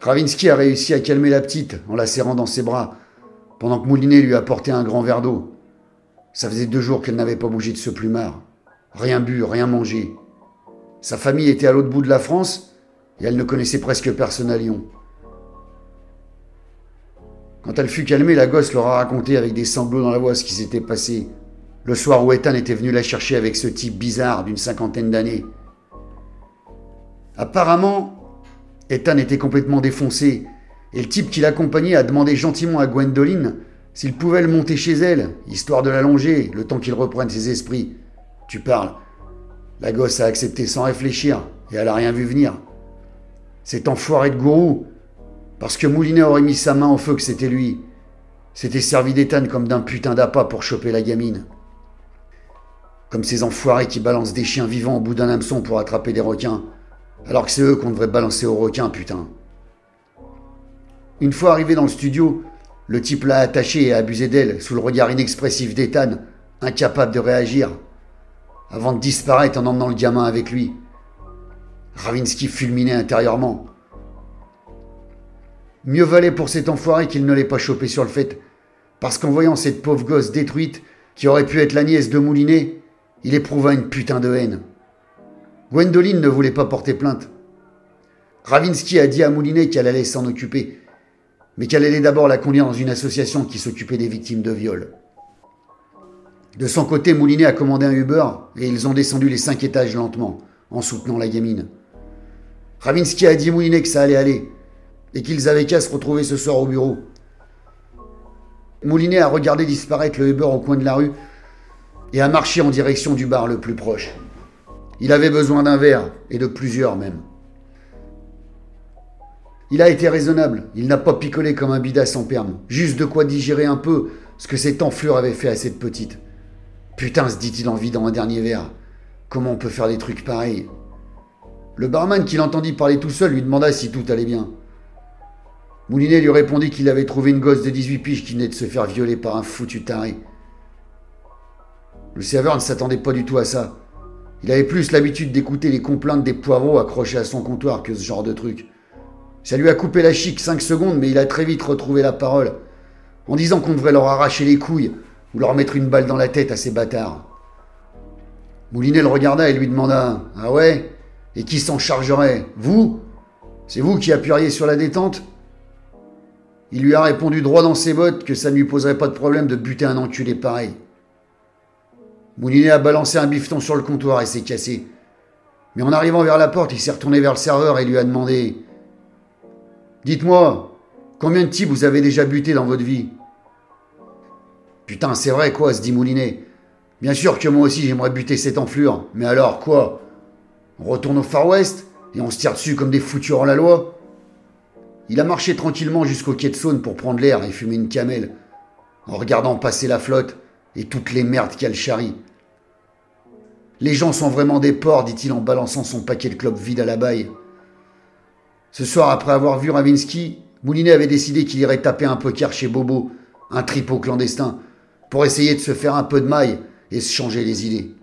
Kravinsky a réussi à calmer la petite en la serrant dans ses bras, pendant que Moulinet lui apportait un grand verre d'eau. Ça faisait deux jours qu'elle n'avait pas bougé de ce plumard. Rien bu, rien mangé. Sa famille était à l'autre bout de la France et elle ne connaissait presque personne à Lyon. Quand elle fut calmée, la gosse leur a raconté avec des sanglots dans la voix ce qui s'était passé le soir où Ethan était venu la chercher avec ce type bizarre d'une cinquantaine d'années. Apparemment, Ethan était complètement défoncé et le type qui l'accompagnait a demandé gentiment à Gwendoline s'il pouvait le monter chez elle, histoire de l'allonger, le temps qu'il reprenne ses esprits. Tu parles. La gosse a accepté sans réfléchir, et elle a rien vu venir. Cet enfoiré de gourou, parce que Moulinet aurait mis sa main au feu que c'était lui, s'était servi d'Ethan comme d'un putain d'appât pour choper la gamine. Comme ces enfoirés qui balancent des chiens vivants au bout d'un hameçon pour attraper des requins, alors que c'est eux qu'on devrait balancer aux requins, putain. Une fois arrivé dans le studio, le type l'a attachée et a abusé d'elle sous le regard inexpressif d'Ethan, incapable de réagir, avant de disparaître en emmenant le gamin avec lui. Ravinsky fulminait intérieurement. Mieux valait pour cet enfoiré qu'il ne l'ait pas chopé sur le fait, parce qu'en voyant cette pauvre gosse détruite, qui aurait pu être la nièce de Moulinet, il éprouva une putain de haine. Gwendoline ne voulait pas porter plainte. Ravinsky a dit à Moulinet qu'elle allait s'en occuper, mais qu'elle allait d'abord la conduire dans une association qui s'occupait des victimes de viol. De son côté, Moulinet a commandé un Uber et ils ont descendu les cinq étages lentement, en soutenant la gamine. Ravinsky a dit à Moulinet que ça allait aller et qu'ils avaient qu'à se retrouver ce soir au bureau. Moulinet a regardé disparaître le Uber au coin de la rue et a marché en direction du bar le plus proche. Il avait besoin d'un verre, et de plusieurs même. Il a été raisonnable, il n'a pas picolé comme un bidas sans perme, juste de quoi digérer un peu ce que cette enflure avait fait à cette petite. Putain, se dit-il en vidant un dernier verre, comment on peut faire des trucs pareils? Le barman qui l'entendit parler tout seul lui demanda si tout allait bien. Moulinet lui répondit qu'il avait trouvé une gosse de 18 piges qui venait de se faire violer par un foutu taré. Le serveur ne s'attendait pas du tout à ça. Il avait plus l'habitude d'écouter les complaintes des poireaux accrochés à son comptoir que ce genre de truc. Ça lui a coupé la chic cinq secondes, mais il a très vite retrouvé la parole, en disant qu'on devrait leur arracher les couilles ou leur mettre une balle dans la tête à ces bâtards. Moulinet le regarda et lui demanda Ah ouais? Et qui s'en chargerait? Vous? C'est vous qui appuieriez sur la détente? Il lui a répondu droit dans ses bottes que ça ne lui poserait pas de problème de buter un enculé pareil. Moulinet a balancé un bifton sur le comptoir et s'est cassé. Mais en arrivant vers la porte, il s'est retourné vers le serveur et lui a demandé Dites-moi, combien de types vous avez déjà buté dans votre vie? Putain, c'est vrai quoi, se dit Moulinet. Bien sûr que moi aussi j'aimerais buter cette enflure, mais alors quoi? On retourne au Far West et on se tire dessus comme des foutus en la loi? Il a marché tranquillement jusqu'au quai de Saône pour prendre l'air et fumer une camelle, en regardant passer la flotte et toutes les merdes qu'elle charrie. Les gens sont vraiment des porcs, dit-il en balançant son paquet de clopes vide à la baille. Ce soir, après avoir vu Ravinsky, Moulinet avait décidé qu'il irait taper un poker chez Bobo, un tripot clandestin, pour essayer de se faire un peu de maille et se changer les idées.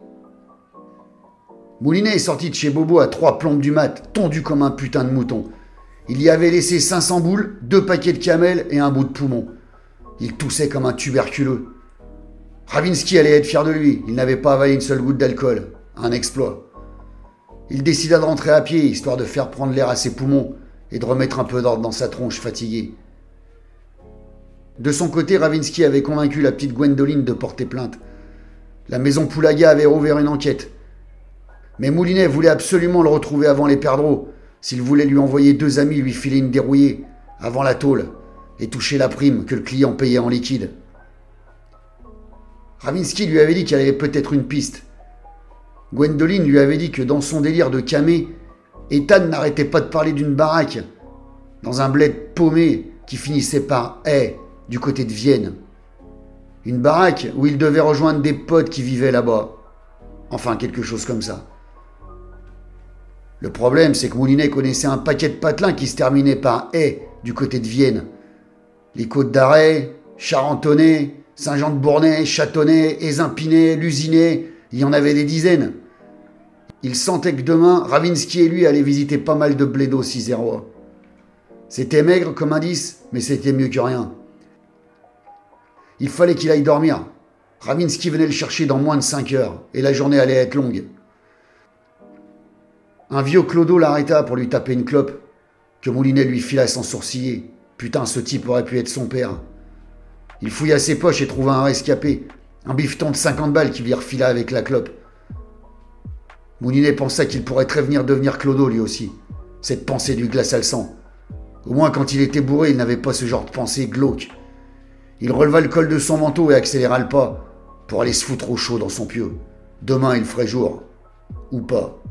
Moulinet est sorti de chez Bobo à trois plombes du mat, tondu comme un putain de mouton. Il y avait laissé 500 boules, deux paquets de camel et un bout de poumon. Il toussait comme un tuberculeux. Ravinsky allait être fier de lui. Il n'avait pas avalé une seule goutte d'alcool. Un exploit. Il décida de rentrer à pied, histoire de faire prendre l'air à ses poumons et de remettre un peu d'ordre dans sa tronche fatiguée. De son côté, Ravinsky avait convaincu la petite Gwendoline de porter plainte. La maison Poulaga avait rouvert une enquête. Mais Moulinet voulait absolument le retrouver avant les perdreaux, s'il voulait lui envoyer deux amis lui filer une dérouillée, avant la tôle, et toucher la prime que le client payait en liquide. Ravinsky lui avait dit qu'elle avait peut-être une piste. Gwendoline lui avait dit que dans son délire de camé, Ethan n'arrêtait pas de parler d'une baraque, dans un bled paumé qui finissait par Haye, du côté de Vienne. Une baraque où il devait rejoindre des potes qui vivaient là-bas. Enfin, quelque chose comme ça. Le problème, c'est que Moulinet connaissait un paquet de patelins qui se terminait par Haye, du côté de Vienne. Les côtes d'Arrêt, Charentonnet, Saint-Jean-de-Bournay, Châtonnay, Ézimpiné, Lusiné, il y en avait des dizaines. Il sentait que demain, Ravinsky et lui allaient visiter pas mal de blédos cisérois. C'était maigre comme indice, mais c'était mieux que rien. Il fallait qu'il aille dormir. Ravinsky venait le chercher dans moins de 5 heures, et la journée allait être longue. Un vieux clodo l'arrêta pour lui taper une clope, que Moulinet lui fila sans sourciller. Putain, ce type aurait pu être son père. Il fouilla ses poches et trouva un rescapé, un bifton de 50 balles qui lui refila avec la clope. Moulinet pensa qu'il pourrait très venir devenir Clodo lui aussi. Cette pensée du glace le sang. Au moins quand il était bourré, il n'avait pas ce genre de pensée glauque. Il releva le col de son manteau et accéléra le pas pour aller se foutre au chaud dans son pieu. Demain il ferait jour. Ou pas.